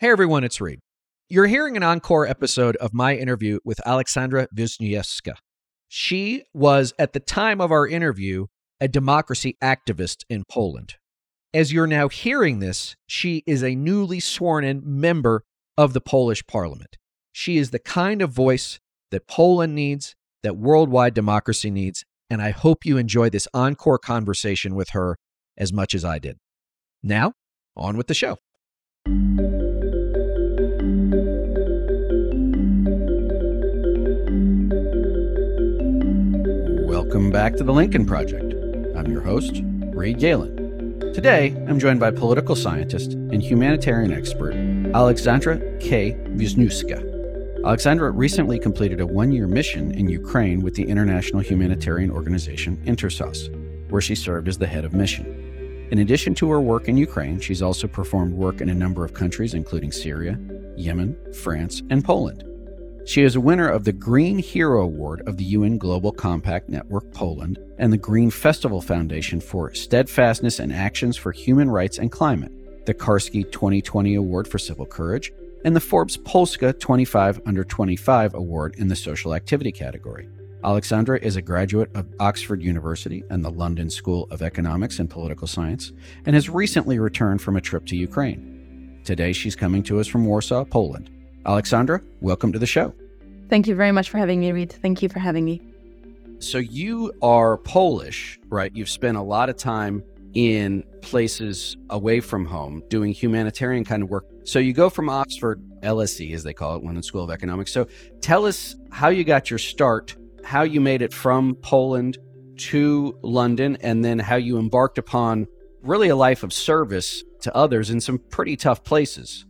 Hey everyone, it's Reed. You're hearing an encore episode of my interview with Aleksandra Wiśniewska. She was, at the time of our interview, a democracy activist in Poland. As you're now hearing this, she is a newly sworn in member of the Polish parliament. She is the kind of voice that Poland needs, that worldwide democracy needs, and I hope you enjoy this encore conversation with her as much as I did. Now, on with the show. Welcome back to the Lincoln Project. I'm your host, Reed Galen. Today, I'm joined by political scientist and humanitarian expert Aleksandra K. Wiśniewska. Aleksandra recently completed a one year mission in Ukraine with the international humanitarian organization Intersos, where she served as the head of mission. In addition to her work in Ukraine, she's also performed work in a number of countries, including Syria, Yemen, France, and Poland. She is a winner of the Green Hero Award of the UN Global Compact Network Poland and the Green Festival Foundation for Steadfastness and Actions for Human Rights and Climate, the Karski 2020 Award for Civil Courage, and the Forbes Polska 25 Under 25 Award in the Social Activity category. Alexandra is a graduate of Oxford University and the London School of Economics and Political Science and has recently returned from a trip to Ukraine. Today, she's coming to us from Warsaw, Poland. Aleksandra, welcome to the show. Thank you very much for having me, Reed. Thank you for having me. So, you are Polish, right? You've spent a lot of time in places away from home doing humanitarian kind of work. So, you go from Oxford, LSE, as they call it, London School of Economics. So, tell us how you got your start, how you made it from Poland to London, and then how you embarked upon really a life of service to others in some pretty tough places.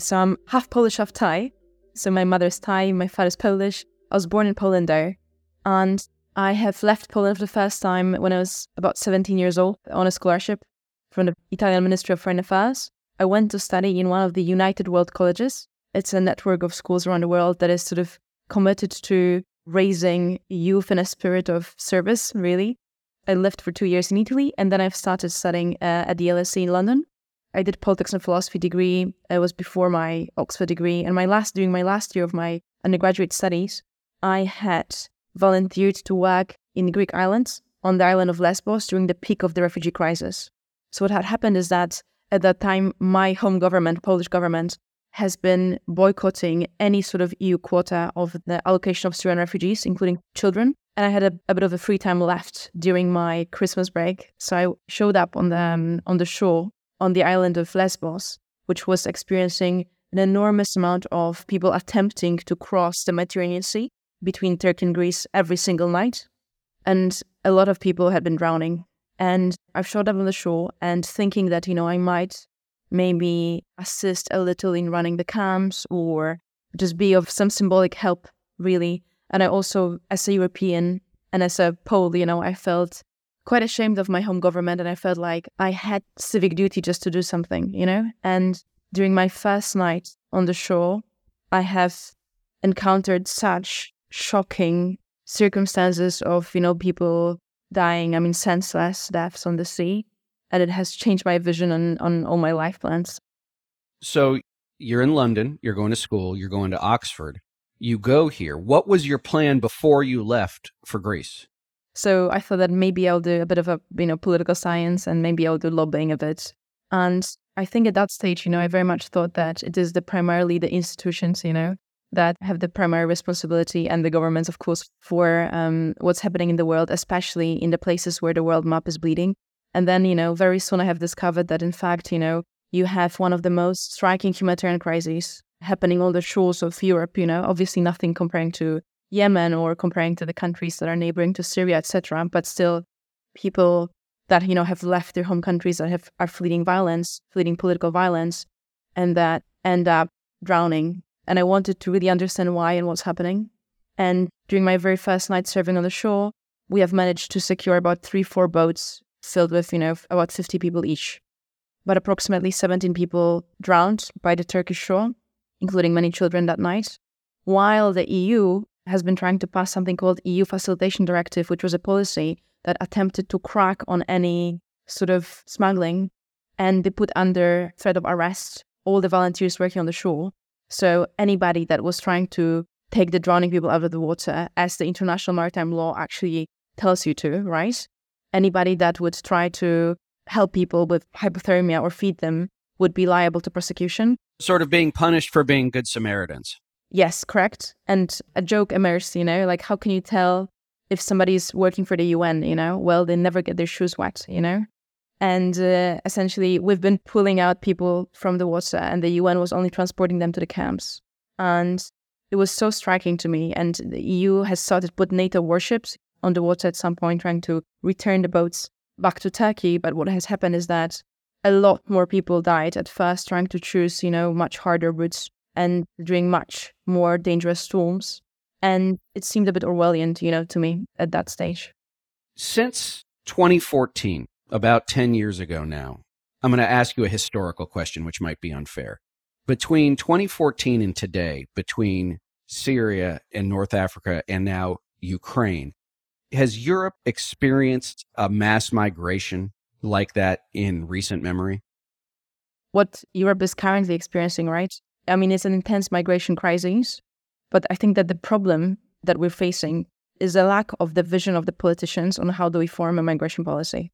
So I'm half Polish, half Thai. So my mother's Thai, my father's Polish. I was born in Poland there. And I have left Poland for the first time when I was about 17 years old on a scholarship from the Italian Ministry of Foreign Affairs. I went to study in one of the United World Colleges. It's a network of schools around the world that is sort of committed to raising youth in a spirit of service, really. I lived for two years in Italy and then I've started studying uh, at the LSE in London. I did politics and philosophy degree. It was before my Oxford degree. And my last during my last year of my undergraduate studies, I had volunteered to work in the Greek islands on the island of Lesbos during the peak of the refugee crisis. So what had happened is that at that time, my home government, Polish government, has been boycotting any sort of EU quota of the allocation of Syrian refugees, including children. And I had a, a bit of a free time left during my Christmas break, so I showed up on the um, on the shore on the island of Lesbos, which was experiencing an enormous amount of people attempting to cross the Mediterranean Sea between Turkey and Greece every single night. And a lot of people had been drowning. And I've showed up on the shore and thinking that, you know, I might maybe assist a little in running the camps or just be of some symbolic help, really. And I also, as a European and as a Pole, you know, I felt quite ashamed of my home government and I felt like I had civic duty just to do something, you know? And during my first night on the shore, I have encountered such shocking circumstances of, you know, people dying, I mean, senseless deaths on the sea. And it has changed my vision on, on all my life plans. So you're in London, you're going to school, you're going to Oxford. You go here. What was your plan before you left for Greece? So I thought that maybe I'll do a bit of a you know political science and maybe I'll do lobbying a bit. And I think at that stage, you know, I very much thought that it is the primarily the institutions, you know, that have the primary responsibility and the governments, of course, for um, what's happening in the world, especially in the places where the world map is bleeding. And then, you know, very soon I have discovered that in fact, you know, you have one of the most striking humanitarian crises happening on the shores of Europe, you know, obviously nothing comparing to Yemen or comparing to the countries that are neighboring to Syria, etc. But still, people that you know have left their home countries that have are fleeing violence, fleeing political violence, and that end up drowning. And I wanted to really understand why and what's happening. And during my very first night serving on the shore, we have managed to secure about three, four boats filled with, you know, about 50 people each. But approximately 17 people drowned by the Turkish shore, including many children that night, while the EU has been trying to pass something called EU Facilitation Directive, which was a policy that attempted to crack on any sort of smuggling and they put under threat of arrest all the volunteers working on the shore. So anybody that was trying to take the drowning people out of the water, as the international maritime law actually tells you to, right? Anybody that would try to help people with hypothermia or feed them would be liable to prosecution. Sort of being punished for being good Samaritans. Yes, correct. And a joke emerged, you know, like how can you tell if somebody's working for the UN, you know? Well, they never get their shoes wet, you know? And uh, essentially, we've been pulling out people from the water, and the UN was only transporting them to the camps. And it was so striking to me. And the EU has started put NATO warships on the water at some point, trying to return the boats back to Turkey. But what has happened is that a lot more people died at first, trying to choose, you know, much harder routes and during much more dangerous storms. And it seemed a bit Orwellian, you know, to me at that stage. Since 2014, about 10 years ago now, I'm going to ask you a historical question, which might be unfair. Between 2014 and today, between Syria and North Africa and now Ukraine, has Europe experienced a mass migration like that in recent memory? What Europe is currently experiencing, right? I mean, it's an intense migration crisis, but I think that the problem that we're facing is a lack of the vision of the politicians on how do we form a migration policy.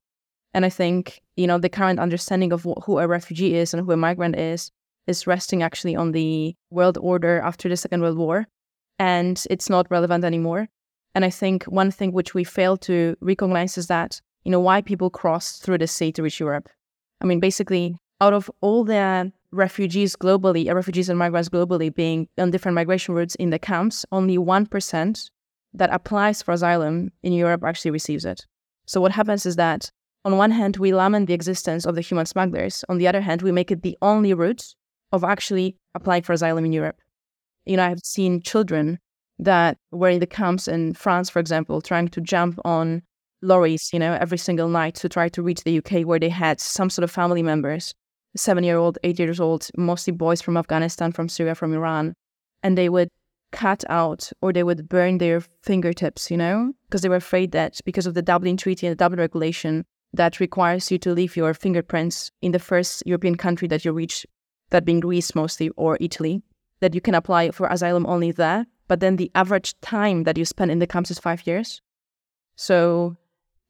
And I think, you know, the current understanding of who a refugee is and who a migrant is is resting actually on the world order after the Second World War. And it's not relevant anymore. And I think one thing which we fail to recognize is that, you know, why people cross through the sea to reach Europe. I mean, basically, out of all the refugees globally, uh, refugees and migrants globally being on different migration routes in the camps, only 1% that applies for asylum in Europe actually receives it. So what happens is that on one hand, we lament the existence of the human smugglers. On the other hand, we make it the only route of actually applying for asylum in Europe. You know, I've seen children that were in the camps in France, for example, trying to jump on lorries, you know, every single night to try to reach the UK where they had some sort of family members, seven year old, eight years old, mostly boys from Afghanistan, from Syria, from Iran. And they would cut out or they would burn their fingertips, you know, because they were afraid that because of the Dublin Treaty and the Dublin Regulation, that requires you to leave your fingerprints in the first European country that you reach, that being Greece mostly or Italy, that you can apply for asylum only there. But then the average time that you spend in the camps is five years. So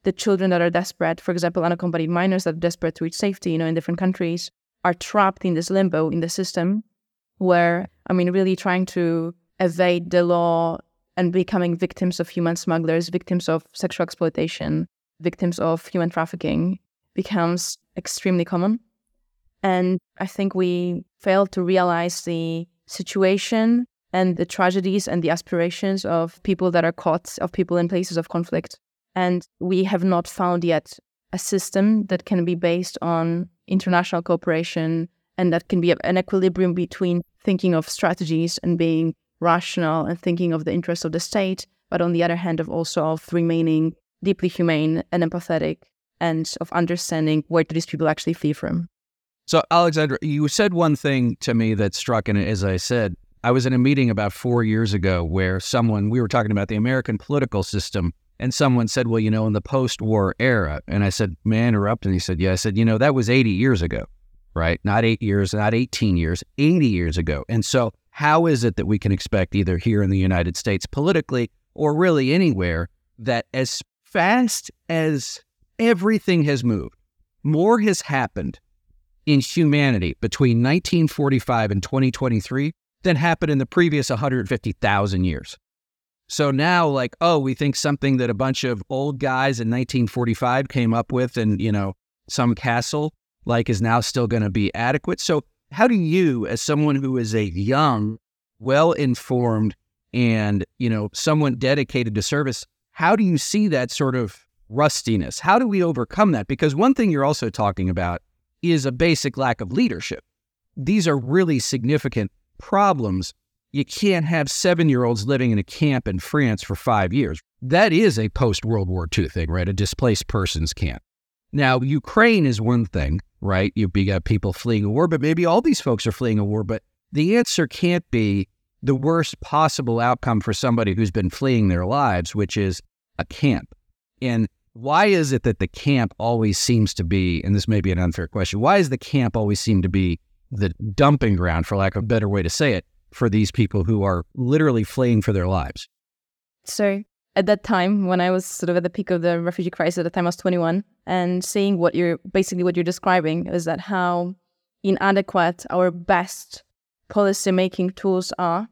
the children that are desperate, for example, unaccompanied minors that are desperate to reach safety, you know, in different countries, are trapped in this limbo in the system where, I mean, really trying to evade the law and becoming victims of human smugglers, victims of sexual exploitation, victims of human trafficking becomes extremely common. And I think we fail to realize the situation and the tragedies and the aspirations of people that are caught, of people in places of conflict. And we have not found yet a system that can be based on international cooperation and that can be an equilibrium between thinking of strategies and being rational and thinking of the interests of the state, but on the other hand, of also of remaining deeply humane and empathetic and of understanding where do these people actually flee from. So, Aleksandra, you said one thing to me that struck, and as I said, I was in a meeting about four years ago where someone, we were talking about the American political system, and someone said, Well, you know, in the post war era. And I said, May I interrupt? And he said, Yeah. I said, You know, that was 80 years ago, right? Not eight years, not 18 years, 80 years ago. And so, how is it that we can expect either here in the United States politically or really anywhere that as fast as everything has moved, more has happened in humanity between 1945 and 2023 than happened in the previous 150,000 years. So now, like, oh, we think something that a bunch of old guys in 1945 came up with and you know, some castle, like, is now still going to be adequate. So, how do you, as someone who is a young, well informed, and, you know, someone dedicated to service, how do you see that sort of rustiness? How do we overcome that? Because one thing you're also talking about is a basic lack of leadership. These are really significant problems. You can't have seven year olds living in a camp in France for five years. That is a post World War II thing, right? A displaced persons camp. Now, Ukraine is one thing, right? You've got people fleeing a war, but maybe all these folks are fleeing a war. But the answer can't be the worst possible outcome for somebody who's been fleeing their lives, which is a camp. And why is it that the camp always seems to be, and this may be an unfair question, why does the camp always seem to be the dumping ground, for lack of a better way to say it, for these people who are literally fleeing for their lives. So at that time, when I was sort of at the peak of the refugee crisis, at the time I was 21, and seeing what you're basically what you're describing is that how inadequate our best policy making tools are,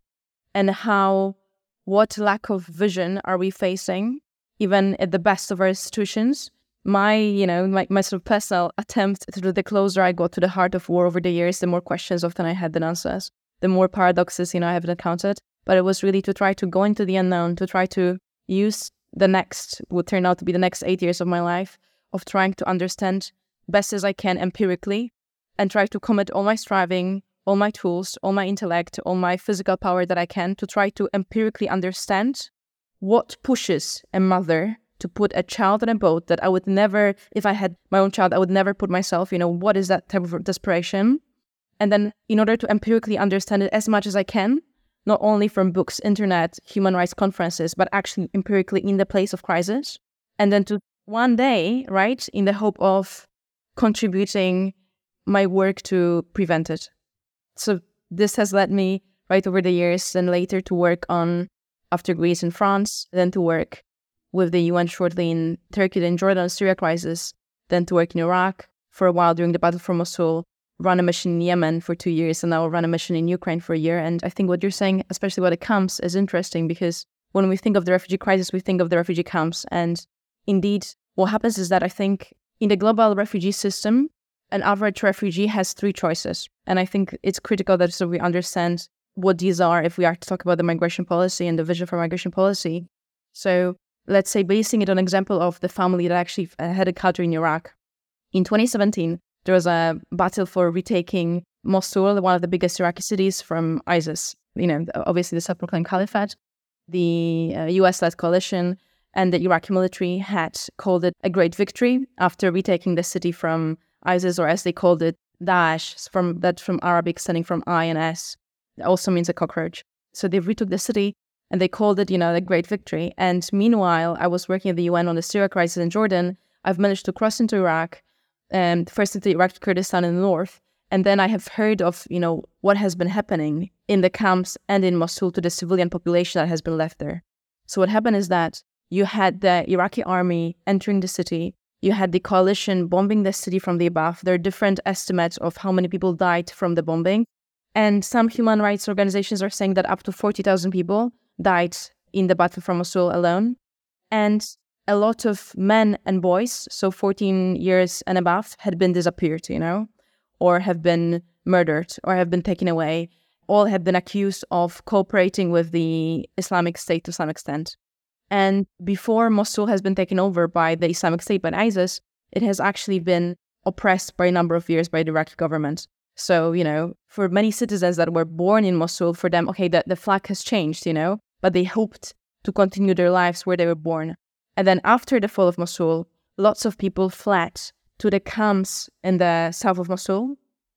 and how what lack of vision are we facing, even at the best of our institutions. My, you know, my, my sort of personal attempt the closer I got to the heart of war over the years, the more questions often I had than answers the more paradoxes, you know, I have encountered. But it was really to try to go into the unknown, to try to use the next, would turn out to be the next eight years of my life, of trying to understand best as I can empirically and try to commit all my striving, all my tools, all my intellect, all my physical power that I can to try to empirically understand what pushes a mother to put a child in a boat that I would never, if I had my own child, I would never put myself, you know, what is that type of desperation? And then, in order to empirically understand it as much as I can, not only from books, internet, human rights conferences, but actually empirically in the place of crisis. And then to one day, right, in the hope of contributing my work to prevent it. So this has led me right over the years and later to work on after Greece and France, then to work with the UN shortly in Turkey, then Jordan, Syria crisis, then to work in Iraq for a while during the battle for Mosul, run a mission in Yemen for two years and now run a mission in Ukraine for a year. And I think what you're saying, especially what it comes, is interesting because when we think of the refugee crisis, we think of the refugee camps. And indeed, what happens is that I think in the global refugee system, an average refugee has three choices. And I think it's critical that so we understand what these are if we are to talk about the migration policy and the vision for migration policy. So let's say basing it on example of the family that actually had a culture in Iraq. In 2017, there was a battle for retaking Mosul, one of the biggest Iraqi cities, from ISIS. You know, obviously the self-proclaimed caliphate. The uh, US-led coalition and the Iraqi military had called it a great victory after retaking the city from ISIS, or as they called it, Daesh, from that from Arabic, standing from I and S, it also means a cockroach. So they retook the city and they called it, you know, a great victory. And meanwhile, I was working at the UN on the Syria crisis in Jordan. I've managed to cross into Iraq um, first into Iraqi Kurdistan in the north, and then I have heard of you know what has been happening in the camps and in Mosul to the civilian population that has been left there. So what happened is that you had the Iraqi army entering the city. You had the coalition bombing the city from the above. There are different estimates of how many people died from the bombing. And some human rights organizations are saying that up to 40,000 people died in the battle for Mosul alone. And a lot of men and boys, so 14 years and above, had been disappeared, you know, or have been murdered or have been taken away. All had been accused of cooperating with the Islamic State to some extent. And before Mosul has been taken over by the Islamic State, by ISIS, it has actually been oppressed by a number of years by the Iraqi government. So, you know, for many citizens that were born in Mosul, for them, okay, the, the flag has changed, you know, but they hoped to continue their lives where they were born. And then after the fall of Mosul, lots of people fled to the camps in the south of Mosul.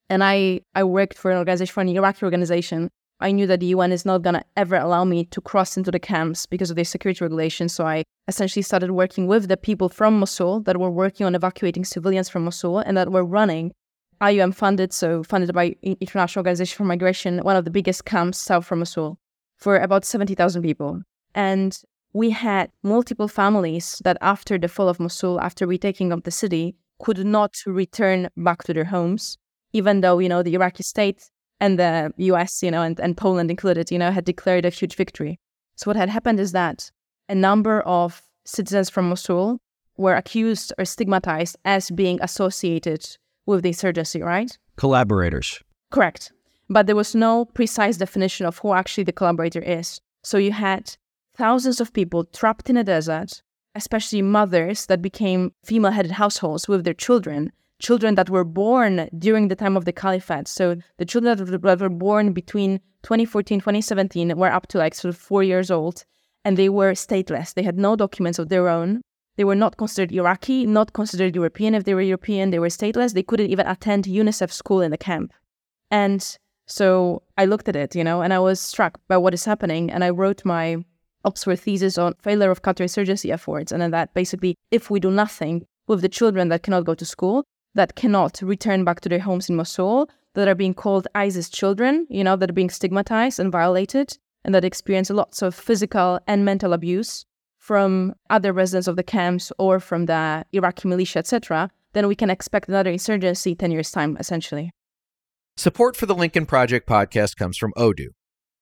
And I, I worked for an organization, for an Iraqi organization. I knew that the UN is not going to ever allow me to cross into the camps because of their security regulations. So I essentially started working with the people from Mosul that were working on evacuating civilians from Mosul and that were running IOM funded, so funded by International Organization for Migration, one of the biggest camps south from Mosul for about 70,000 people. And we had multiple families that after the fall of Mosul, after retaking of the city, could not return back to their homes, even though, you know, the Iraqi state and the US, you know, and, and Poland included, you know, had declared a huge victory. So what had happened is that a number of citizens from Mosul were accused or stigmatized as being associated with the insurgency, right? Collaborators. Correct. But there was no precise definition of who actually the collaborator is. So you had thousands of people trapped in a desert, especially mothers that became female headed households with their children, children that were born during the time of the caliphate. So the children that were born between 2014 2017 were up to like sort of four years old and they were stateless. They had no documents of their own. They were not considered Iraqi, not considered European. If they were European, they were stateless. They couldn't even attend UNICEF school in the camp. And so I looked at it, you know, and I was struck by what is happening. And I wrote my Oxford thesis on failure of counterinsurgency efforts, and then that basically, if we do nothing with the children that cannot go to school, that cannot return back to their homes in Mosul, that are being called ISIS children, you know, that are being stigmatized and violated and that experience lots of physical and mental abuse from other residents of the camps or from the Iraqi militia, etc., then we can expect another insurgency 10 years' time, essentially. Support for the Lincoln Project podcast comes from Odoo.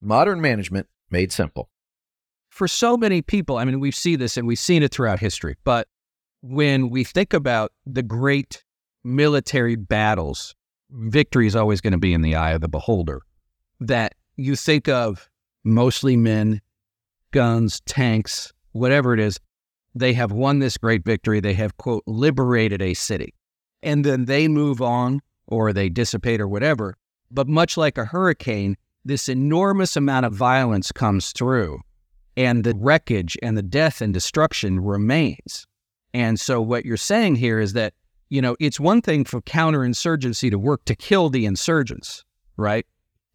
modern management made simple. For so many people, I mean, we see this and we've seen it throughout history, but when we think about the great military battles, victory is always going to be in the eye of the beholder. That you think of mostly men, guns, tanks, whatever it is, they have won this great victory. They have, quote, liberated a city. And then they move on or they dissipate or whatever. But much like a hurricane, this enormous amount of violence comes through and the wreckage and the death and destruction remains. And so what you're saying here is that, you know, it's one thing for counterinsurgency to work to kill the insurgents, right?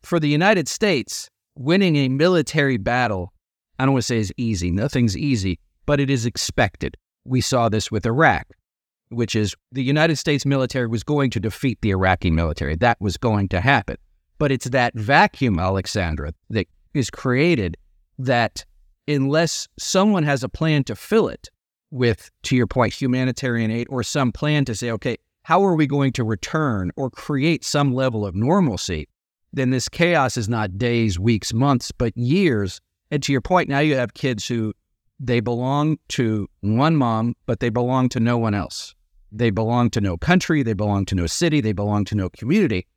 For the United States, winning a military battle, I don't want to say is easy. Nothing's easy, but it is expected. We saw this with Iraq, which is the United States military was going to defeat the Iraqi military. That was going to happen. But it's that vacuum, Aleksandra, that is created that unless someone has a plan to fill it with, to your point, humanitarian aid or some plan to say, okay, how are we going to return or create some level of normalcy? Then this chaos is not days, weeks, months, but years. And to your point, now you have kids who they belong to one mom, but they belong to no one else. They belong to no country, they belong to no city, they belong to no community.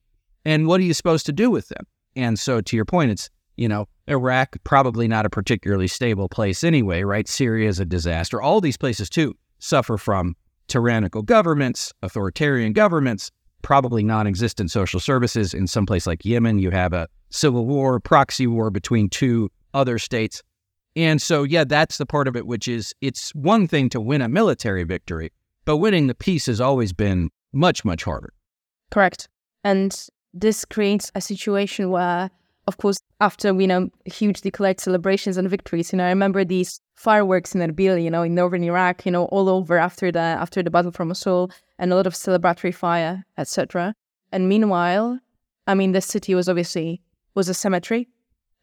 And what are you supposed to do with them? And so, to your point, it's, you know, Iraq, probably not a particularly stable place anyway, right? Syria is a disaster. All these places, too, suffer from tyrannical governments, authoritarian governments, probably non existent social services. In some place like Yemen, you have a civil war, proxy war between two other states. And so, yeah, that's the part of it, which is it's one thing to win a military victory, but winning the peace has always been much, much harder. Correct. And this creates a situation where, of course, after you know huge declared celebrations and victories, you know, I remember these fireworks in Erbil, you know, in northern Iraq, you know, all over after the after the battle for Mosul, and a lot of celebratory fire, etc. And meanwhile, I mean, the city was obviously was a cemetery,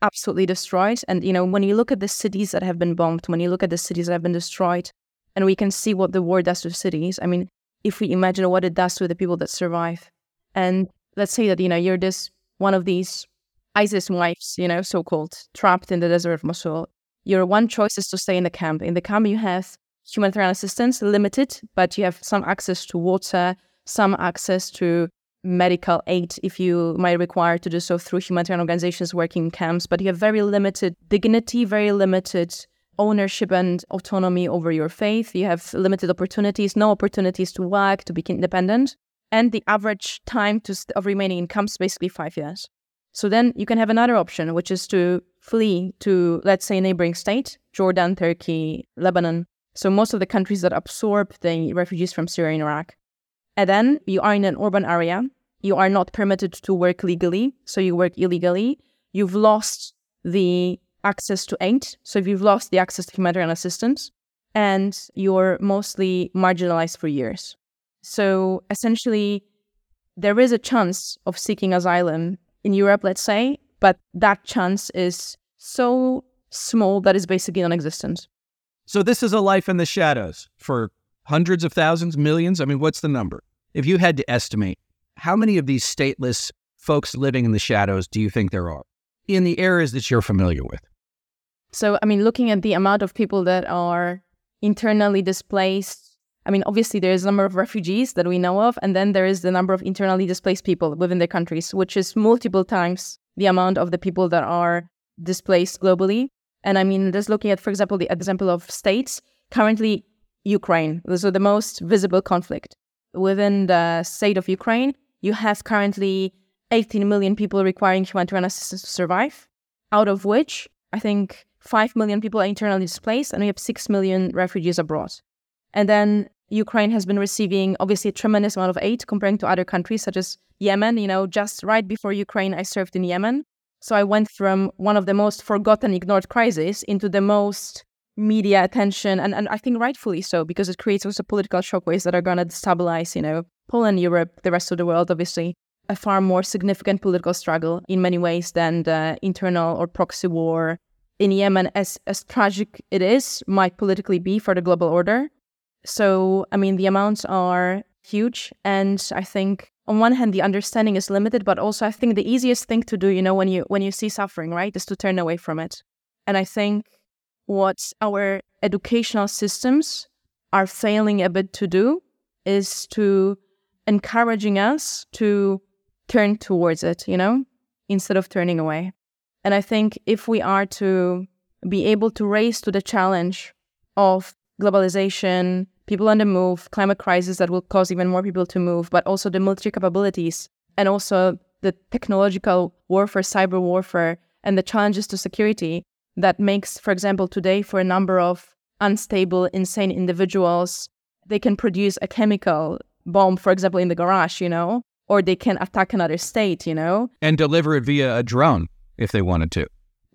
absolutely destroyed. And you know, when you look at the cities that have been bombed, when you look at the cities that have been destroyed, and we can see what the war does to cities. I mean, if we imagine what it does to the people that survive, and let's say that you know you're this one of these ISIS wives, you know, so called, trapped in the desert of Mosul. Your one choice is to stay in the camp. In the camp, you have humanitarian assistance, limited, but you have some access to water, some access to medical aid if you might require to do so through humanitarian organizations working in camps, but you have very limited dignity, very limited ownership and autonomy over your faith. You have limited opportunities, no opportunities to work, to be independent. And the average time to, of remaining in camps is basically five years. So then you can have another option, which is to flee to, let's say, a neighboring state, Jordan, Turkey, Lebanon. So most of the countries that absorb the refugees from Syria and Iraq. And then you are in an urban area. You are not permitted to work legally, so you work illegally. You've lost the access to aid, so if you've lost the access to humanitarian assistance, and you're mostly marginalized for years. So essentially, there is a chance of seeking asylum in Europe, let's say, but that chance is so small that it's basically non existent. So this is a life in the shadows for hundreds of thousands, millions. I mean, what's the number? If you had to estimate, how many of these stateless folks living in the shadows do you think there are in the areas that you're familiar with? So, I mean, looking at the amount of people that are internally displaced I mean, obviously, there is a number of refugees that we know of, and then there is the number of internally displaced people within their countries, which is multiple times the amount of the people that are displaced globally. And I mean, just looking at, for example, the example of states, currently Ukraine, so the most visible conflict. Within the state of Ukraine, you have currently 18 million people requiring humanitarian assistance to survive, out of which I think 5 million people are internally displaced, and we have 6 million refugees abroad. And then Ukraine has been receiving obviously a tremendous amount of aid comparing to other countries such as Yemen. You know, just right before Ukraine, I served in Yemen. So I went from one of the most forgotten, ignored crises into the most media attention, and, and I think rightfully so, because it creates also political shockwaves that are going to destabilize, you know, Poland, Europe, the rest of the world, obviously. A far more significant political struggle in many ways than the internal or proxy war in Yemen, as, as tragic it is, might politically be for the global order. So, I mean, the amounts are huge. And I think on one hand, the understanding is limited, but also I think the easiest thing to do, you know, when you when you see suffering, right, is to turn away from it. And I think what our educational systems are failing a bit to do is to encouraging us to turn towards it, you know, instead of turning away. And I think if we are to be able to raise to the challenge of globalization, people on the move, climate crisis that will cause even more people to move, but also the military capabilities and also the technological warfare, cyber warfare, and the challenges to security that makes, for example, today for a number of unstable, insane individuals, they can produce a chemical bomb, for example, in the garage, you know, or they can attack another state, you know, and deliver it via a drone if they wanted to.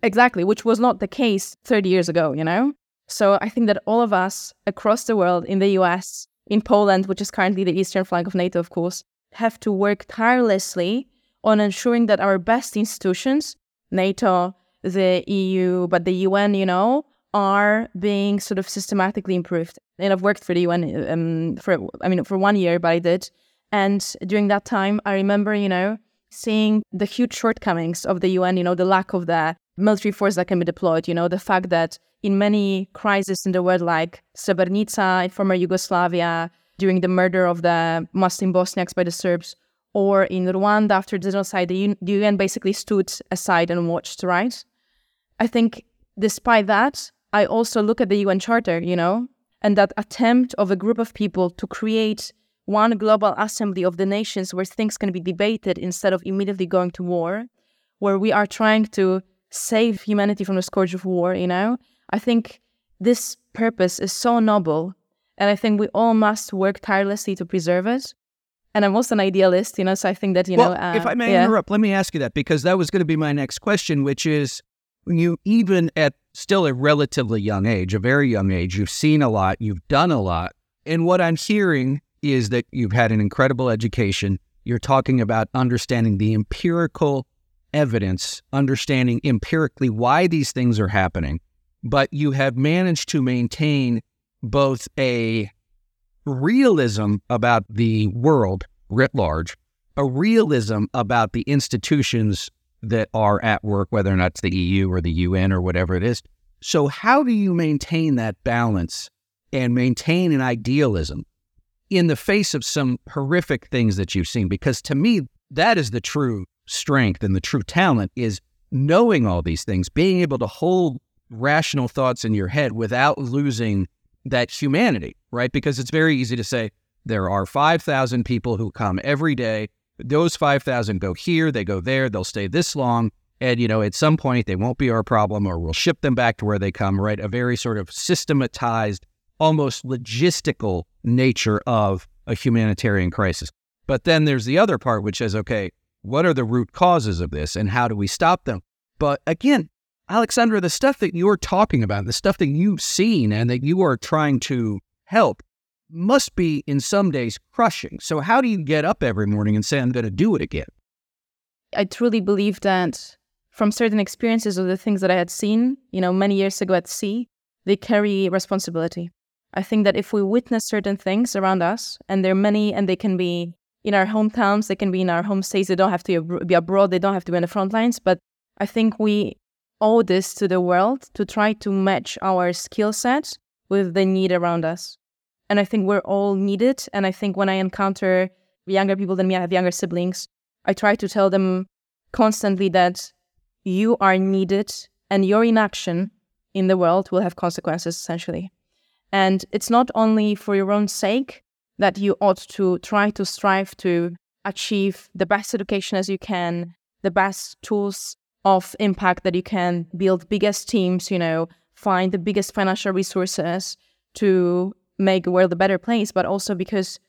Exactly, which was not the case 30 years ago, you know? So I think that all of us across the world, in the US, in Poland, which is currently the eastern flank of NATO, of course, have to work tirelessly on ensuring that our best institutions, NATO, the EU, but the UN, you know, are being sort of systematically improved. And I've worked for the UN um, for, I mean, for one year, but I did. And during that time, I remember, you know, seeing the huge shortcomings of the UN, you know, the lack of the military force that can be deployed, you know, the fact that in many crises in the world, like Srebrenica in former Yugoslavia, during the murder of the Muslim Bosniaks by the Serbs, or in Rwanda after the genocide, the UN basically stood aside and watched, right? I think despite that, I also look at the UN Charter, you know, and that attempt of a group of people to create one global assembly of the nations where things can be debated instead of immediately going to war, where we are trying to save humanity from the scourge of war, you know, I think this purpose is so noble. And I think we all must work tirelessly to preserve it. And I'm also an idealist, you know, so I think that, you well, know. Uh, if I may yeah. interrupt, let me ask you that because that was going to be my next question, which is you, even at still a relatively young age, a very young age, you've seen a lot, you've done a lot. And what I'm hearing is that you've had an incredible education. You're talking about understanding the empirical evidence, understanding empirically why these things are happening but you have managed to maintain both a realism about the world writ large, a realism about the institutions that are at work, whether or not it's the EU or the UN or whatever it is. So, how do you maintain that balance and maintain an idealism in the face of some horrific things that you've seen? Because to me, that is the true strength and the true talent is knowing all these things, being able to hold rational thoughts in your head without losing that humanity, right? Because it's very easy to say there are 5,000 people who come every day. Those 5,000 go here, they go there, they'll stay this long. And, you know, at some point they won't be our problem or we'll ship them back to where they come, right? A very sort of systematized, almost logistical nature of a humanitarian crisis. But then there's the other part, which is okay, what are the root causes of this and how do we stop them? But again, Aleksandra, the stuff that you're talking about, the stuff that you've seen and that you are trying to help must be in some days crushing. So, how do you get up every morning and say, I'm going to do it again? I truly believe that from certain experiences of the things that I had seen, you know, many years ago at sea, they carry responsibility. I think that if we witness certain things around us, and there are many, and they can be in our hometowns, they can be in our home states, they don't have to be abroad, they don't have to be on the front lines, but I think we owe this to the world to try to match our skill sets with the need around us. And I think we're all needed. And I think when I encounter younger people than me, I have younger siblings, I try to tell them constantly that you are needed and your inaction in the world will have consequences, essentially. And it's not only for your own sake that you ought to try to strive to achieve the best education as you can, the best tools of impact that you can, build biggest teams, you know, find the biggest financial resources to make the world a better place, but also because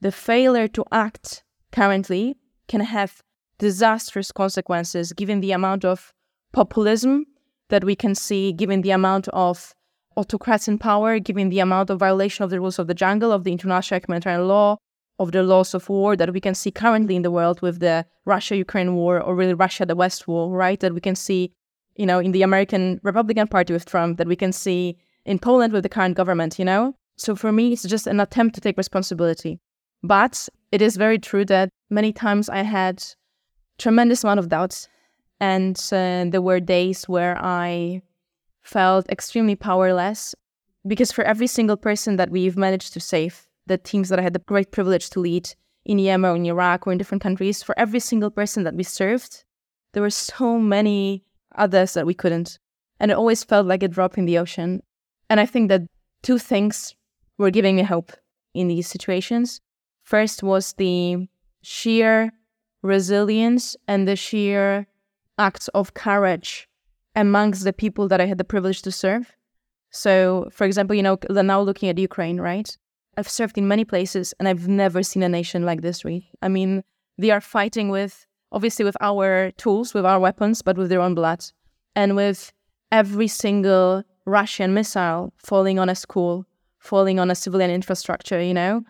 the failure to act currently can have disastrous consequences given the amount of populism that we can see, given the amount of autocrats in power, given the amount of violation of the rules of the jungle, of the international humanitarian law, of the laws of war that we can see currently in the world with the Russia Ukraine war or really Russia the West war, right? That we can see, you know, in the American Republican Party with Trump, that we can see in Poland with the current government, you know? So for me, it's just an attempt to take responsibility. But it is very true that many times I had tremendous amount of doubts and uh, there were days where I felt extremely powerless because for every single person that we've managed to save, the teams that I had the great privilege to lead in Yemen or in Iraq or in different countries, for every single person that we served, there were so many others that we couldn't. And it always felt like a drop in the ocean. And I think that two things were giving me hope in these situations. First was the sheer resilience and the sheer acts of courage amongst the people that I had the privilege to serve. So, for example, you know, now looking at Ukraine, right? I've served in many places and I've never seen a nation like this, really. I mean, they are fighting with, obviously, with our tools, with our weapons, but with their own blood. And with every single Russian missile falling on a school, falling on a civilian infrastructure, you know?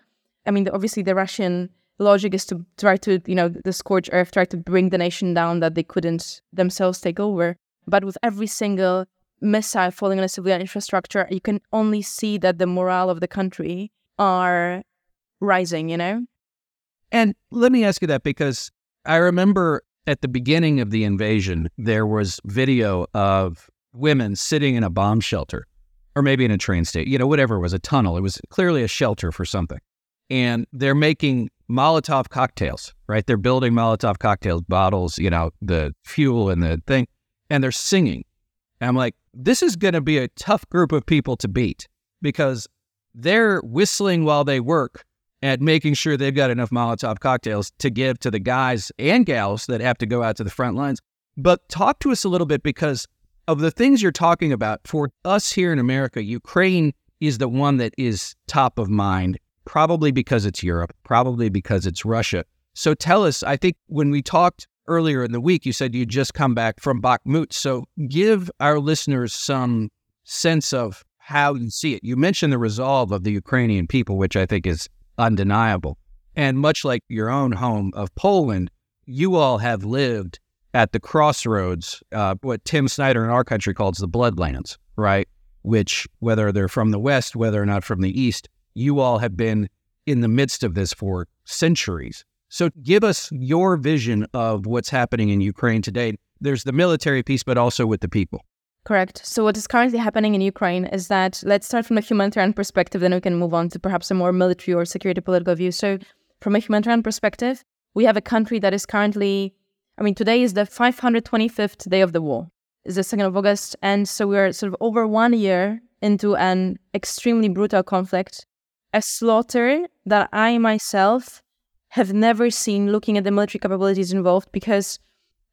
I mean, obviously, the Russian logic is to try to, you know, the scorched earth, try to bring the nation down that they couldn't themselves take over. But with every single missile falling on a civilian infrastructure, you can only see that the morale of the country are rising, you know? And let me ask you that because I remember at the beginning of the invasion, there was video of women sitting in a bomb shelter or maybe in a train station, you know, whatever it was, a tunnel. It was clearly a shelter for something. And they're making Molotov cocktails, right? They're building Molotov cocktails, bottles, you know, the fuel and the thing, and they're singing. And I'm like, this is going to be a tough group of people to beat because they're whistling while they work at making sure they've got enough Molotov cocktails to give to the guys and gals that have to go out to the front lines. But talk to us a little bit because of the things you're talking about. For us here in America, Ukraine is the one that is top of mind, probably because it's Europe, probably because it's Russia. So tell us, I think when we talked earlier in the week, you said you just come back from Bakhmut. So give our listeners some sense of how you see it. You mentioned the resolve of the Ukrainian people, which I think is undeniable. And much like your own home of Poland, you all have lived at the crossroads, uh, what Tim Snyder in our country calls the bloodlands, right? Which, whether they're from the West, whether or not from the East, you all have been in the midst of this for centuries. So give us your vision of what's happening in Ukraine today. There's the military piece, but also with the people. Correct. So, what is currently happening in Ukraine is that let's start from a humanitarian perspective, then we can move on to perhaps a more military or security political view. So, from a humanitarian perspective, we have a country that is currently, I mean, today is the 525th day of the war, is the 2nd of August. And so, we're sort of over one year into an extremely brutal conflict, a slaughter that I myself have never seen looking at the military capabilities involved because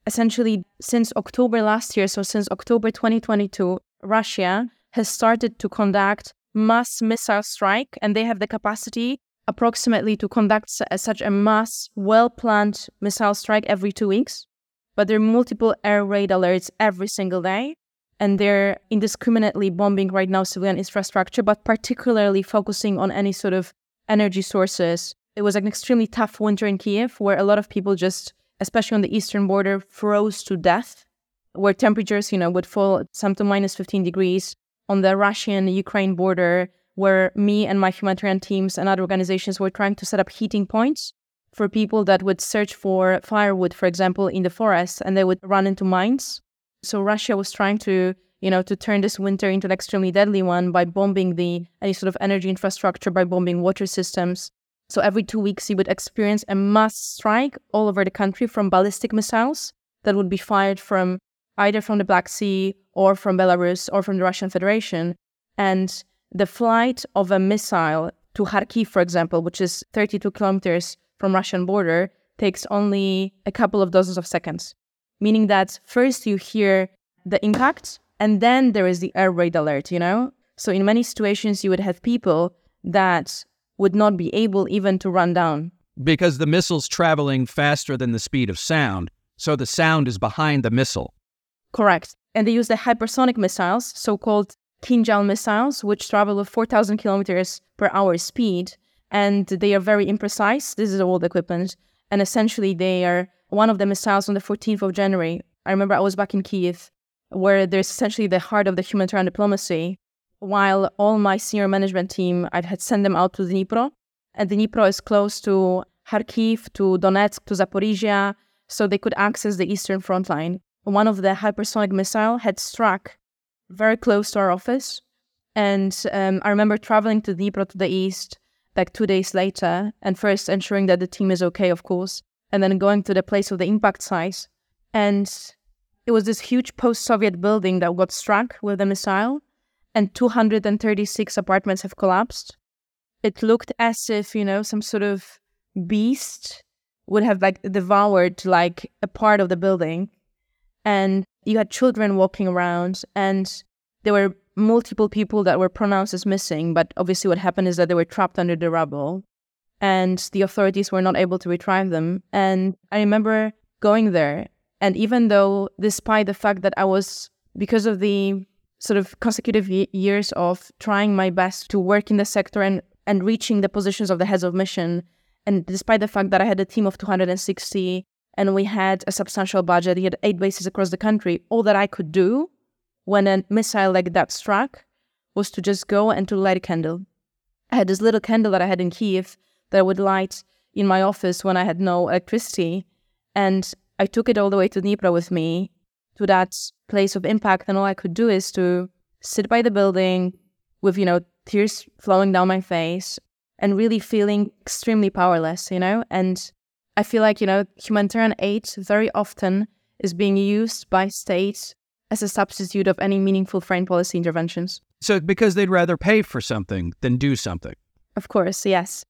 essentially since October last year, so since October 2022, Russia has started to conduct mass missile strike and they have the capacity approximately to conduct such a mass well-planned missile strike every 2 weeks. But there are multiple air raid alerts every single day and they're indiscriminately bombing right now civilian infrastructure, but particularly focusing on any sort of energy sources. It was an extremely tough winter in Kiev where a lot of people just especially on the eastern border, froze to death, where temperatures, you know, would fall some to minus 15 degrees. On the Russian-Ukraine border, where me and my humanitarian teams and other organizations were trying to set up heating points for people that would search for firewood, for example, in the forest, and they would run into mines. So Russia was trying to, you know, to turn this winter into an extremely deadly one by bombing the any sort of energy infrastructure, by bombing water systems, so every two weeks, you would experience a mass strike all over the country from ballistic missiles that would be fired from either from the Black Sea or from Belarus or from the Russian Federation. And the flight of a missile to Kharkiv, for example, which is 32 kilometers from Russian border, takes only a couple of dozens of seconds, meaning that first you hear the impact and then there is the air raid alert, you know? So in many situations, you would have people that would not be able even to run down. Because the missile's traveling faster than the speed of sound. So the sound is behind the missile. Correct. And they use the hypersonic missiles, so called Kinzhal missiles, which travel with 4,000 kilometers per hour speed. And they are very imprecise. This is old equipment. And essentially, they are one of the missiles on the 14th of January. I remember I was back in Kiev, where there's essentially the heart of the humanitarian diplomacy. While all my senior management team, I had sent them out to Dnipro. And Dnipro is close to Kharkiv, to Donetsk, to Zaporizhia, so they could access the eastern front line. One of the hypersonic missile had struck very close to our office. And um, I remember traveling to Dnipro to the east like two days later, and first ensuring that the team is okay, of course, and then going to the place of the impact site. And it was this huge post Soviet building that got struck with a missile, and 236 apartments have collapsed. It looked as if, you know, some sort of beast would have like devoured like a part of the building. And you had children walking around, and there were multiple people that were pronounced as missing, but obviously what happened is that they were trapped under the rubble and the authorities were not able to retrieve them. And I remember going there, and even though, despite the fact that I was, because of the sort of consecutive years of trying my best to work in the sector and, and reaching the positions of the heads of mission, and despite the fact that I had a team of 260 and we had a substantial budget, he had eight bases across the country, all that I could do when a missile like that struck was to just go and to light a candle. I had this little candle that I had in Kiev that I would light in my office when I had no electricity. And I took it all the way to Dnipro with me to that place of impact. And all I could do is to sit by the building with, you know, tears flowing down my face and really feeling extremely powerless, you know? And I feel like, you know, humanitarian aid very often is being used by states as a substitute of any meaningful foreign policy interventions. So, because they'd rather pay for something than do something. Of course, yes.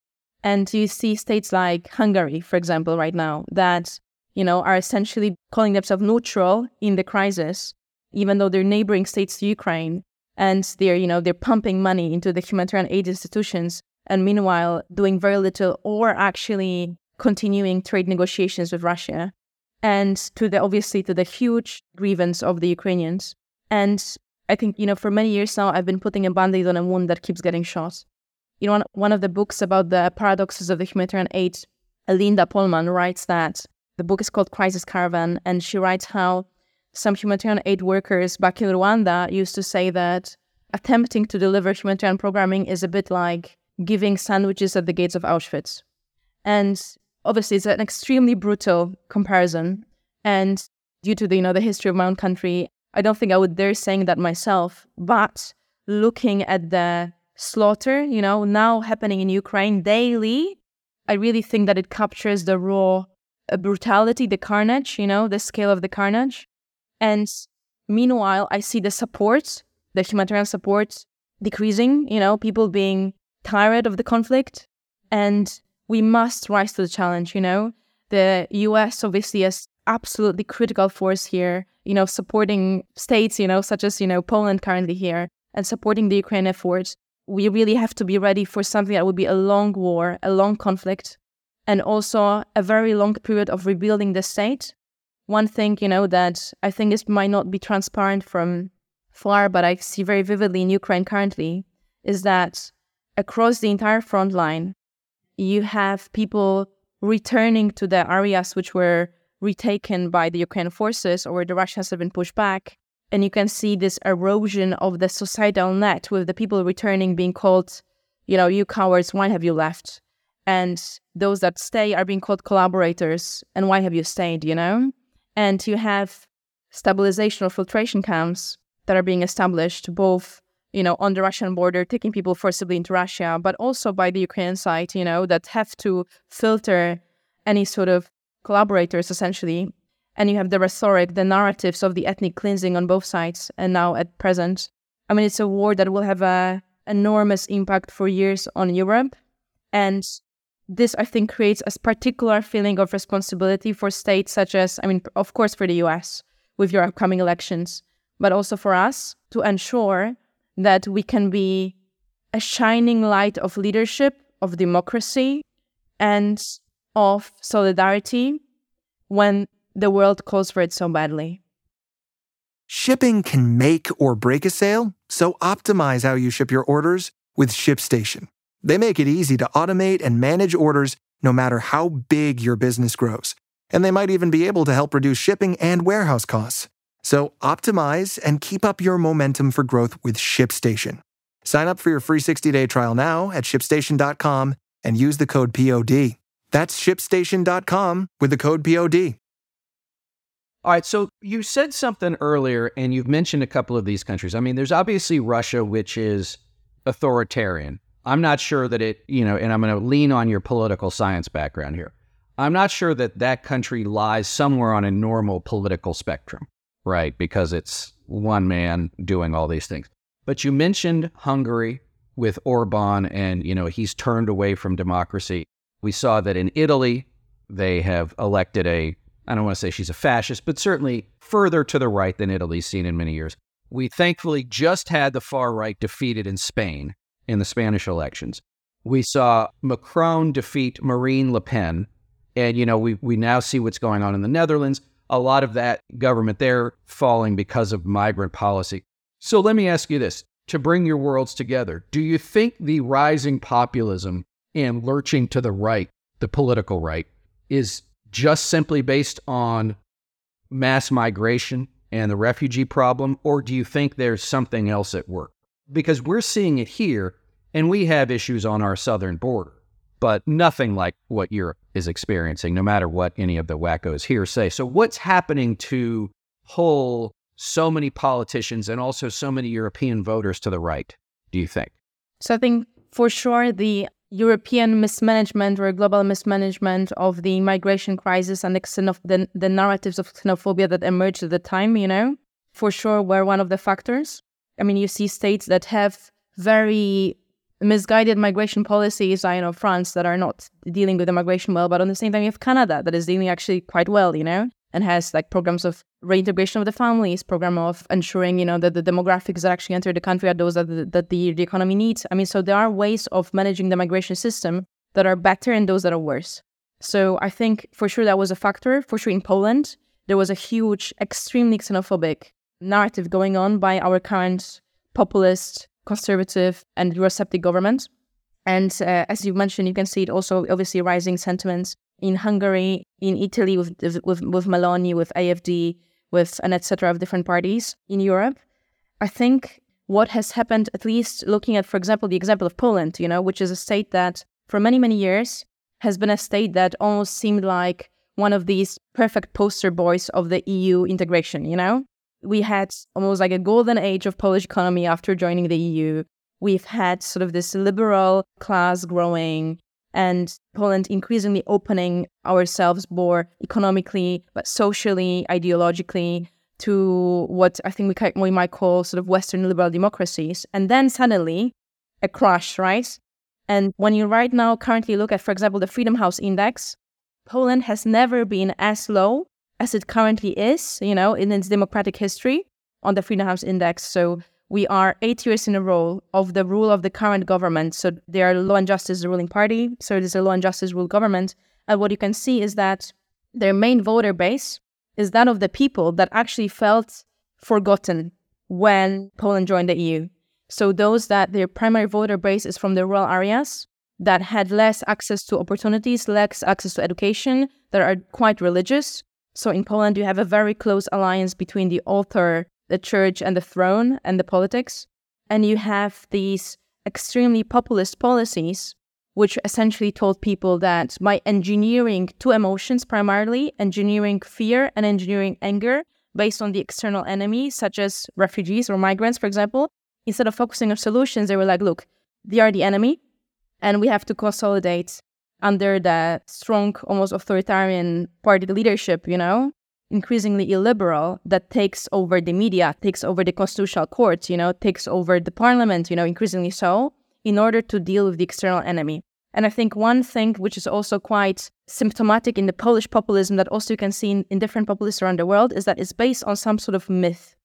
And you see states like Hungary, for example, right now, that, you know, are essentially calling themselves neutral in the crisis, even though they're neighboring states to Ukraine. And they're, you know, they're pumping money into the humanitarian aid institutions. And meanwhile, doing very little or actually continuing trade negotiations with Russia and to the obviously to the huge grievance of the Ukrainians. And I think, you know, for many years now, I've been putting a band aid on a wound that keeps getting shot. You know, one, of the books about the paradoxes of the humanitarian aid, Linda Polman writes that the book is called Crisis Caravan, and she writes how some humanitarian aid workers back in Rwanda used to say that attempting to deliver humanitarian programming is a bit like giving sandwiches at the gates of Auschwitz. And obviously it's an extremely brutal comparison and due to the you know the history of my own country i don't think i would dare saying that myself but looking at the slaughter you know now happening in ukraine daily i really think that it captures the raw brutality the carnage you know the scale of the carnage and meanwhile i see the support the humanitarian support decreasing you know people being tired of the conflict and we must rise to the challenge, you know? The US obviously is absolutely critical force here, you know, supporting states, you know, such as, you know, Poland currently here and supporting the Ukraine effort. We really have to be ready for something that would be a long war, a long conflict, and also a very long period of rebuilding the state. One thing, you know, that I think is might not be transparent from far, but I see very vividly in Ukraine currently, is that across the entire front line, you have people returning to the areas which were retaken by the Ukrainian forces or the Russians have been pushed back. And you can see this erosion of the societal net with the people returning being called, you know, you cowards, why have you left? And those that stay are being called collaborators, and why have you stayed, you know? And you have stabilization or filtration camps that are being established both you know, on the Russian border, taking people forcibly into Russia, but also by the Ukrainian side, you know, that have to filter any sort of collaborators essentially. And you have the rhetoric, the narratives of the ethnic cleansing on both sides. And now at present, I mean, it's a war that will have a enormous impact for years on Europe. And this, I think, creates a particular feeling of responsibility for states such as, I mean, of course, for the US with your upcoming elections, but also for us to ensure that we can be a shining light of leadership, of democracy, and of solidarity when the world calls for it so badly. Shipping can make or break a sale, so optimize how you ship your orders with ShipStation. They make it easy to automate and manage orders no matter how big your business grows. And they might even be able to help reduce shipping and warehouse costs. So optimize and keep up your momentum for growth with ShipStation. Sign up for your free 60-day trial now at shipstation.com and use the code POD. That's shipstation.com with the code POD. All right, so you said something earlier and you've mentioned a couple of these countries. I mean, there's obviously Russia which is authoritarian. I'm not sure that it, you know, and I'm going to lean on your political science background here. I'm not sure that that country lies somewhere on a normal political spectrum, right? Because it's one man doing all these things. But you mentioned Hungary with Orban, and you know he's turned away from democracy. We saw that in Italy, they have elected a I don't want to say she's a fascist, but certainly further to the right than Italy's seen in many years. We thankfully just had the far right defeated in Spain in the Spanish elections. We saw Macron defeat Marine Le Pen. And, you know, we, we now see what's going on in the Netherlands. A lot of that government there falling because of migrant policy. So let me ask you this to bring your worlds together. Do you think the rising populism and lurching to the right, the political right, is just simply based on mass migration and the refugee problem? Or do you think there's something else at work? Because we're seeing it here and we have issues on our southern border, but nothing like what Europe is experiencing, no matter what any of the wackos here say. So, what's happening to pull so many politicians and also so many European voters to the right, do you think? So, I think for sure the European mismanagement or global mismanagement of the migration crisis and the, xenoph- the, the narratives of xenophobia that emerged at the time, you know, for sure were one of the factors. I mean, you see states that have very misguided migration policies, I know France that are not dealing with immigration well, but on the same time you have Canada that is dealing actually quite well, you know, and has like programs of reintegration of the families, program of ensuring, you know, that the demographics that actually enter the country are those that the, that the, the economy needs. I mean, so there are ways of managing the migration system that are better and those that are worse. So I think for sure that was a factor. For sure in Poland, there was a huge, extremely xenophobic narrative going on by our current populist conservative and Eurosceptic government. And uh, as you mentioned, you can see it also obviously rising sentiments in Hungary, in Italy with with, with Meloni, with AFD, with an etc. of different parties in Europe. I think what has happened, at least looking at, for example, the example of Poland, you know, which is a state that for many many years has been a state that almost seemed like one of these perfect poster boys of the EU integration, you know, we had almost like a golden age of Polish economy after joining the EU. We've had sort of this liberal class growing and Poland increasingly opening ourselves more economically, but socially, ideologically to what I think we, we might call sort of Western liberal democracies. And then suddenly a crash, right? And when you right now currently look at, for example, the Freedom House Index, Poland has never been as low as it currently is, you know, in its democratic history on the Freedom House Index. So we are eight years in a row of the rule of the current government. So they are law and justice the ruling party. So it is a law and justice rule government. And what you can see is that their main voter base is that of the people that actually felt forgotten when Poland joined the EU. So those that their primary voter base is from the rural areas that had less access to opportunities, less access to education, that are quite religious, so in Poland, you have a very close alliance between the altar, the church, and the throne and the politics. And you have these extremely populist policies, which essentially told people that by engineering two emotions primarily, engineering fear and engineering anger based on the external enemy, such as refugees or migrants, for example, instead of focusing on solutions, they were like, look, they are the enemy, and we have to consolidate under the strong, almost authoritarian party leadership, you know, increasingly illiberal that takes over the media, takes over the constitutional courts, you know, takes over the parliament, you know, increasingly so, in order to deal with the external enemy. And I think one thing which is also quite symptomatic in the Polish populism that also you can see in, in different populists around the world is that it's based on some sort of myth.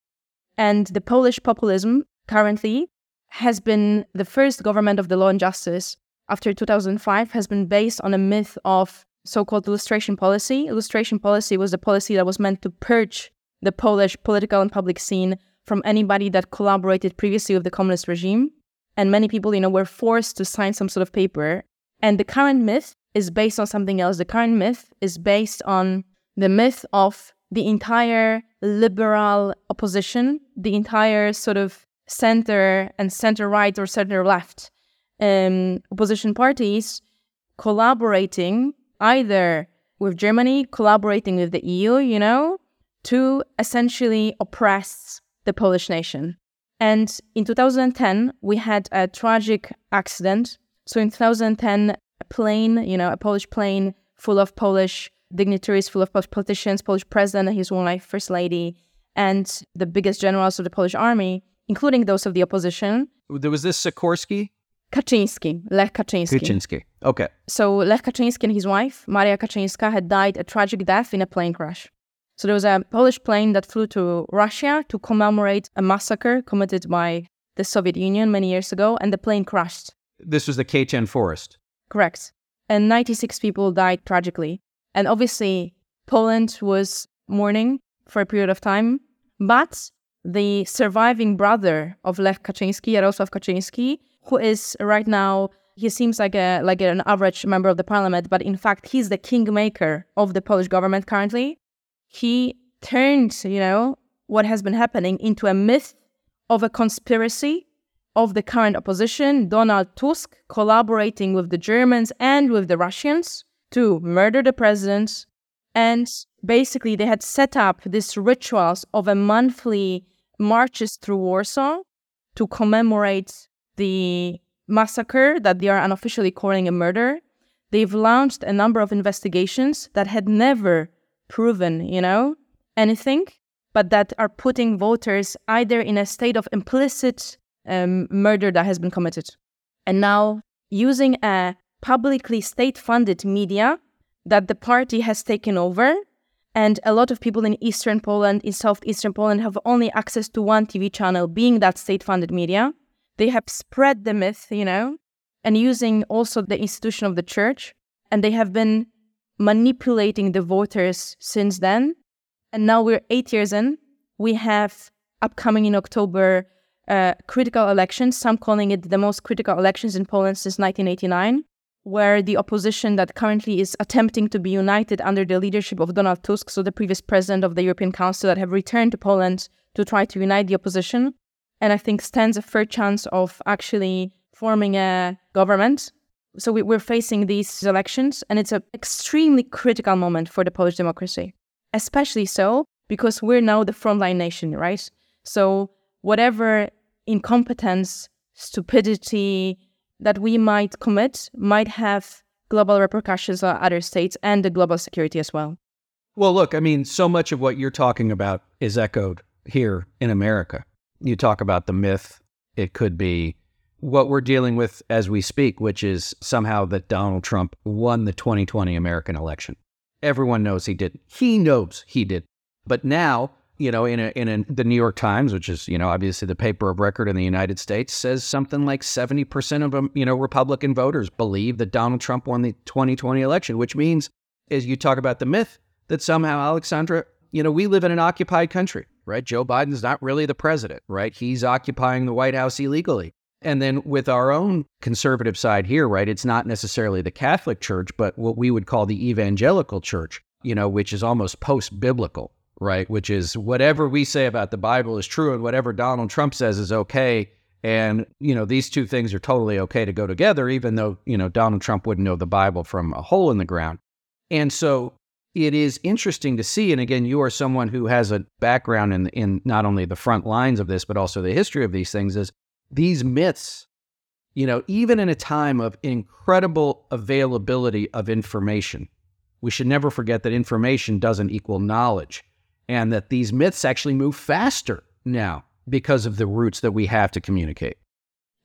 And the Polish populism currently has been the first government of the law and justice after 2005 has been based on a myth of so-called lustration policy. Lustration policy was a policy that was meant to purge the Polish political and public scene from anybody that collaborated previously with the communist regime. And many people, you know, were forced to sign some sort of paper. And the current myth is based on something else. The current myth is based on the myth of the entire liberal opposition, the entire sort of center and center right or center left um, opposition parties collaborating either with Germany, collaborating with the EU, you know, to essentially oppress the Polish nation. And in 2010, we had a tragic accident. So in 2010, a plane, you know, a Polish plane full of Polish dignitaries, full of Polish politicians, Polish president and his wife, first lady, and the biggest generals of the Polish army, including those of the opposition. There was this Sikorsky? Kaczynski, Lech Kaczynski. Kaczynski. Okay. So Lech Kaczynski and his wife, Maria Kaczynska, had died a tragic death in a plane crash. So there was a Polish plane that flew to Russia to commemorate a massacre committed by the Soviet Union many years ago, and the plane crashed. This was the Katyn Forest. Correct. And 96 people died tragically. And obviously, Poland was mourning for a period of time, but the surviving brother of Lech Kaczynski, Jarosław Kaczynski, who is right now he seems like a like an average member of the parliament, but in fact he's the kingmaker of the Polish government currently. He turned, you know, what has been happening into a myth of a conspiracy of the current opposition, Donald Tusk collaborating with the Germans and with the Russians to murder the president. And basically, they had set up these rituals of a monthly marches through Warsaw to commemorate the massacre that they are unofficially calling a murder. They've launched a number of investigations that had never proven, you know, anything, but that are putting voters either in a state of implicit um, murder that has been committed. And now, using a publicly state funded media that the party has taken over, and a lot of people in Eastern Poland, in Southeastern Poland, have only access to one TV channel, being that state funded media. They have spread the myth, you know, and using also the institution of the church. And they have been manipulating the voters since then. And now we're eight years in. We have upcoming in October uh, critical elections, some calling it the most critical elections in Poland since 1989, where the opposition that currently is attempting to be united under the leadership of Donald Tusk, so the previous president of the European Council, that have returned to Poland to try to unite the opposition, and I think stands a fair chance of actually forming a government. So we, we're facing these elections, and it's an extremely critical moment for the Polish democracy, especially so because we're now the frontline nation, right? So whatever incompetence, stupidity that we might commit might have global repercussions on other states and the global security as well. Well, look, I mean, so much of what you're talking about is echoed here in America you talk about the myth. It could be what we're dealing with as we speak, which is somehow that Donald Trump won the 2020 American election. Everyone knows he did. He knows he did. But now, you know, in a, in a, the New York Times, which is you know obviously the paper of record in the United States, says something like 70 percent of them, you know, Republican voters believe that Donald Trump won the 2020 election, which means, as you talk about the myth, that somehow Alexandra, you know, we live in an occupied country right? Joe Biden's not really the president, right? He's occupying the White House illegally. And then with our own conservative side here, right, it's not necessarily the Catholic Church, but what we would call the evangelical church, you know, which is almost post biblical, right? Which is whatever we say about the Bible is true and whatever Donald Trump says is okay. And, you know, these two things are totally okay to go together, even though, you know, Donald Trump wouldn't know the Bible from a hole in the ground. And so it is interesting to see. And again, you are someone who has a background in, in not only the front lines of this, but also the history of these things, is these myths, you know, even in a time of incredible availability of information, we should never forget that information doesn't equal knowledge and that these myths actually move faster now because of the routes that we have to communicate.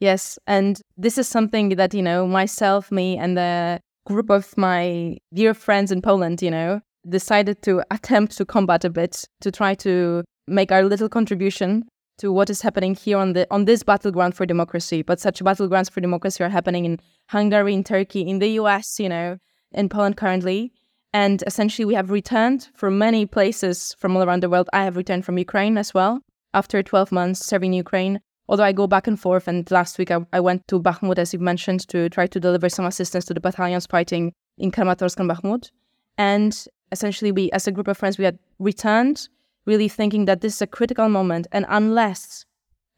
Yes, and this is something that you know myself, me, and the group of my dear friends in Poland, you know, decided to attempt to combat a bit to try to make our little contribution to what is happening here on the on this battleground for democracy. But such battlegrounds for democracy are happening in Hungary, in Turkey, in the US, you know, in Poland currently. And essentially, we have returned from many places from all around the world. I have returned from Ukraine as well after 12 months serving Ukraine. Although I go back and forth, and last week I, I went to Bakhmut, as you mentioned, to try to deliver some assistance to the battalions fighting in Kramatorsk and Bakhmut. And essentially, we, as a group of friends, we had returned really thinking that this is a critical moment. And unless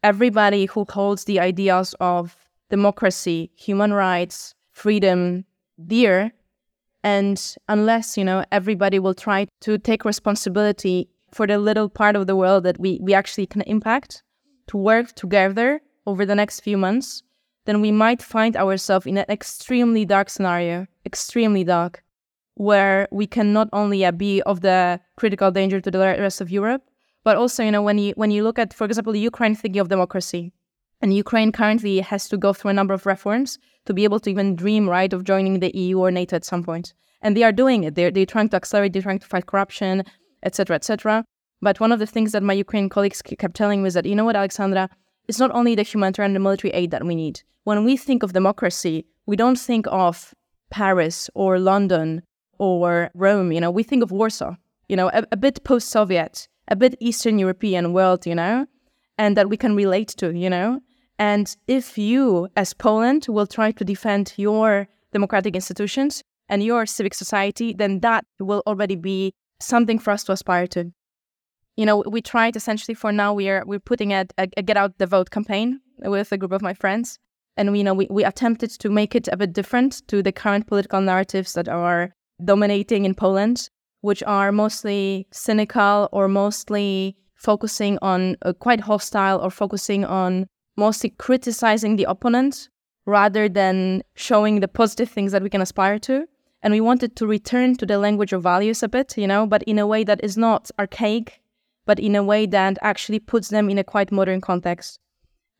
everybody who holds the ideas of democracy, human rights, freedom dear, and unless, you know, everybody will try to take responsibility for the little part of the world that we, we actually can impact, to work together over the next few months, then we might find ourselves in an extremely dark scenario, extremely dark, where we can not only uh, be of the critical danger to the rest of Europe, but also, you know, when you when you look at, for example, Ukraine thinking of democracy, and Ukraine currently has to go through a number of reforms to be able to even dream, right, of joining the EU or NATO at some point. And they are doing it. They're, they're trying to accelerate, they're trying to fight corruption, etc., etc. But one of the things that my Ukrainian colleagues kept telling me is that, you know what, Alexandra, it's not only the humanitarian and the military aid that we need. When we think of democracy, we don't think of Paris or London or Rome, you know, we think of Warsaw, you know, a, a bit post Soviet, a bit Eastern European world, you know, and that we can relate to, you know. And if you, as Poland, will try to defend your democratic institutions and your civic society, then that will already be something for us to aspire to. You know, we tried essentially for now. We are we're putting a, a, a get out the vote campaign with a group of my friends, and we you know we, we attempted to make it a bit different to the current political narratives that are dominating in Poland, which are mostly cynical or mostly focusing on uh, quite hostile or focusing on mostly criticizing the opponent rather than showing the positive things that we can aspire to. And we wanted to return to the language of values a bit, you know, but in a way that is not archaic, but in a way that actually puts them in a quite modern context.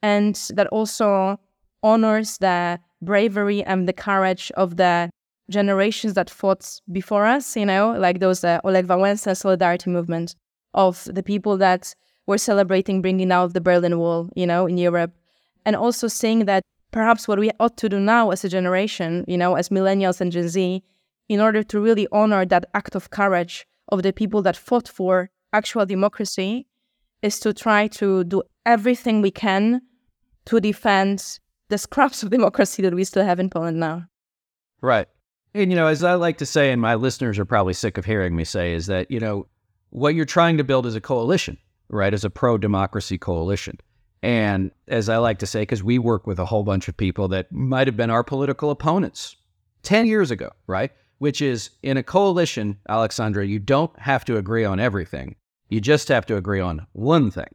And that also honors the bravery and the courage of the generations that fought before us, you know, like those uh, Oleg Wałęsa solidarity movement of the people that were celebrating bringing out the Berlin Wall, you know, in Europe. And also saying that perhaps what we ought to do now as a generation, you know, as millennials and Gen Z, in order to really honor that act of courage of the people that fought for actual democracy, is to try to do everything we can to defend the scraps of democracy that we still have in Poland now. Right. And, you know, as I like to say, and my listeners are probably sick of hearing me say, is that, you know, what you're trying to build is a coalition right, as a pro democracy coalition. And as I like to say, because we work with a whole bunch of people that might have been our political opponents 10 years ago, right? Which is in a coalition, Alexandra, you don't have to agree on everything. You just have to agree on one thing.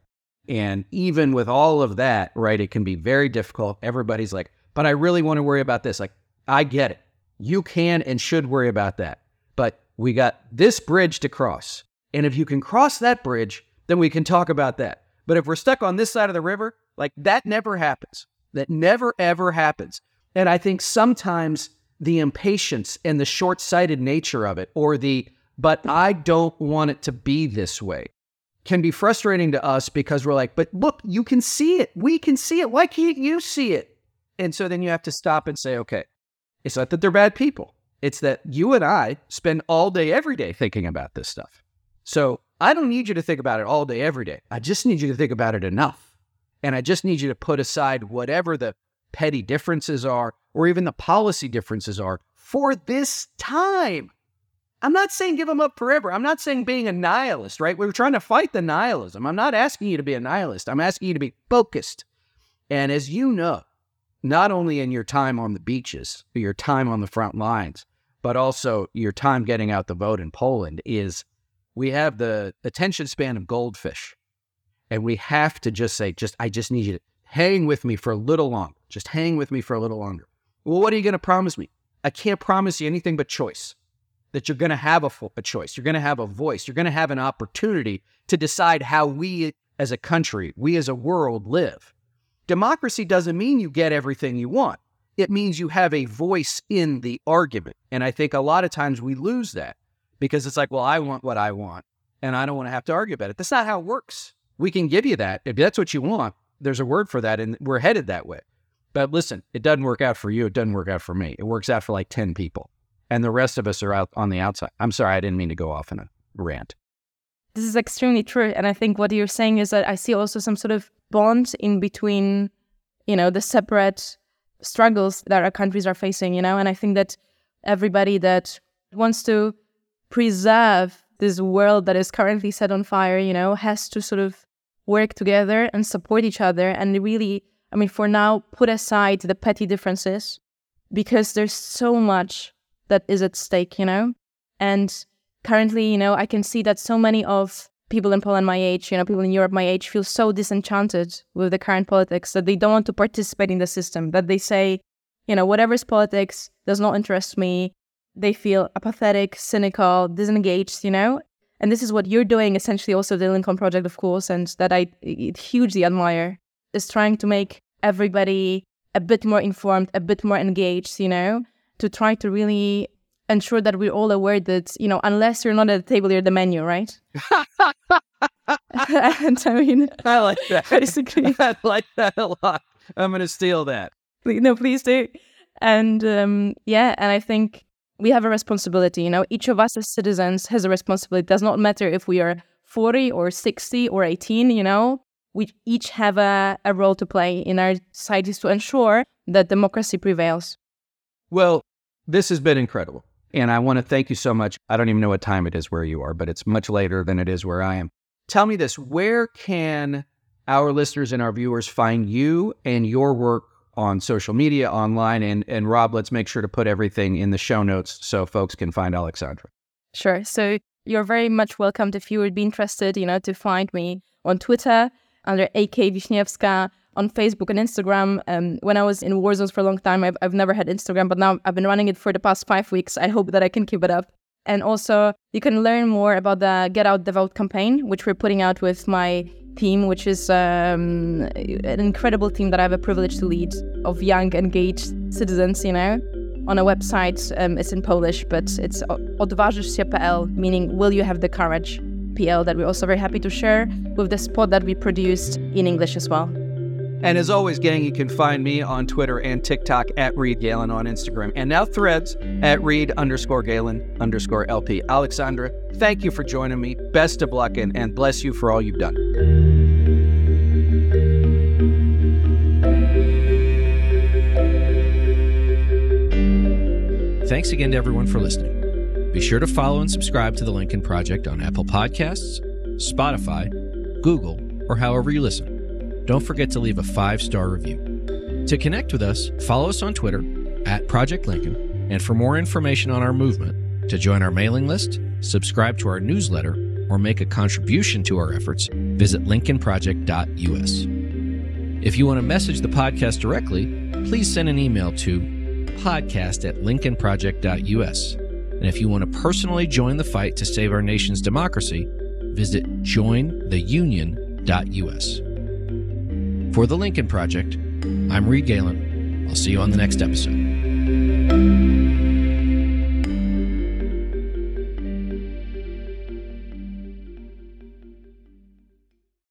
And even with all of that, right, it can be very difficult. Everybody's like, but I really want to worry about this. Like, I get it. You can and should worry about that. But we got this bridge to cross. And if you can cross that bridge, then we can talk about that. But if we're stuck on this side of the river, like that never happens. That never, ever happens. And I think sometimes the impatience and the short sighted nature of it, or the, but I don't want it to be this way, can be frustrating to us because we're like, but look, you can see it. We can see it. Why can't you see it? And so then you have to stop and say, okay, it's not that they're bad people. It's that you and I spend all day, every day thinking about this stuff. So I don't need you to think about it all day, every day. I just need you to think about it enough. And I just need you to put aside whatever the petty differences are or even the policy differences are for this time. I'm not saying give them up forever. I'm not saying being a nihilist, right? We're trying to fight the nihilism. I'm not asking you to be a nihilist. I'm asking you to be focused. And as you know, not only in your time on the beaches, your time on the front lines, but also your time getting out the vote in Poland is we have the attention span of goldfish. And we have to just say, just I just need you to hang with me for a little longer. Just hang with me for a little longer. Well, what are you going to promise me? I can't promise you anything but choice. That you're going to have a, a choice. You're going to have a voice. You're going to have an opportunity to decide how we as a country, we as a world live. democracy doesn't mean you get everything you want. It means you have a voice in the argument. And I think a lot of times we lose that because it's like, well, I want what I want and I don't want to have to argue about it. That's not how it works. We can give you that. If that's what you want, there's a word for that and we're headed that way. But listen, it doesn't work out for you. It doesn't work out for me. It works out for like 10 people. And the rest of us are out on the outside. I'm sorry, I didn't mean to go off in a rant. This is extremely true. And I think what you're saying is that I see also some sort of bond in between, you know, the separate struggles that our countries are facing, you know, and I think that everybody that wants to preserve this world that is currently set on fire, you know, has to sort of work together and support each other and really, I mean, for now, put aside the petty differences because there's so much that is at stake, you know? And currently, you know, I can see that so many of people in Poland my age, you know, people in Europe my age feel so disenchanted with the current politics that they don't want to participate in the system, that they say, you know, whatever is politics does not interest me. They feel apathetic, cynical, disengaged, you know? And this is what you're doing, essentially, also the Lincoln Project, of course, and that I hugely admire, is trying to make everybody a bit more informed, a bit more engaged, you know, to try to really ensure that we're all aware that, you know, unless you're not at the table, you're the menu, right? and I mean, I like that. Basically. I like that a lot. I'm going to steal that. No, please do. And um, yeah, and I think we have a responsibility. You know, each of us as citizens has a responsibility. It does not matter if we are 40 or 60 or 18, you know, we each have a, a role to play in our societies to ensure that democracy prevails. Well, this has been incredible. And I want to thank you so much. I don't even know what time it is where you are, but it's much later than it is where I am. Tell me this where can our listeners and our viewers find you and your work on social media, online? And, and Rob, let's make sure to put everything in the show notes so folks can find Alexandra. Sure. So you're very much welcomed if you would be interested, you know, to find me on Twitter under AK Wiśniewska on Facebook and Instagram. Um, when I was in war zones for a long time, I've, I've never had Instagram, but now I've been running it for the past five weeks. I hope that I can keep it up. And also, you can learn more about the Get Out the Vote campaign, which we're putting out with my team, which is um, an incredible team that I have a privilege to lead of young, engaged citizens, you know. On a website, um, it's in Polish, but it's odważysz się.pl, meaning will you have the courage PL that we're also very happy to share with the spot that we produced in English as well. And as always, gang, you can find me on Twitter and TikTok at Reed Galen on Instagram, and now threads at Reed underscore Galen underscore LP. Alexandra, thank you for joining me. Best of luck and, and bless you for all you've done. Thanks again to everyone for listening. Be sure to follow and subscribe to the Lincoln Project on Apple Podcasts, Spotify, Google, or however you listen don't forget to leave a five star review. To connect with us, follow us on Twitter at Project Lincoln, and for more information on our movement, to join our mailing list, subscribe to our newsletter, or make a contribution to our efforts, visit lincolnproject.us. If you want to message the podcast directly, please send an email to podcast at lincolnproject.us. And if you want to personally join the fight to save our nation's democracy, visit jointheunion.us. For the Lincoln Project, I'm Reed Galen. I'll see you on the next episode.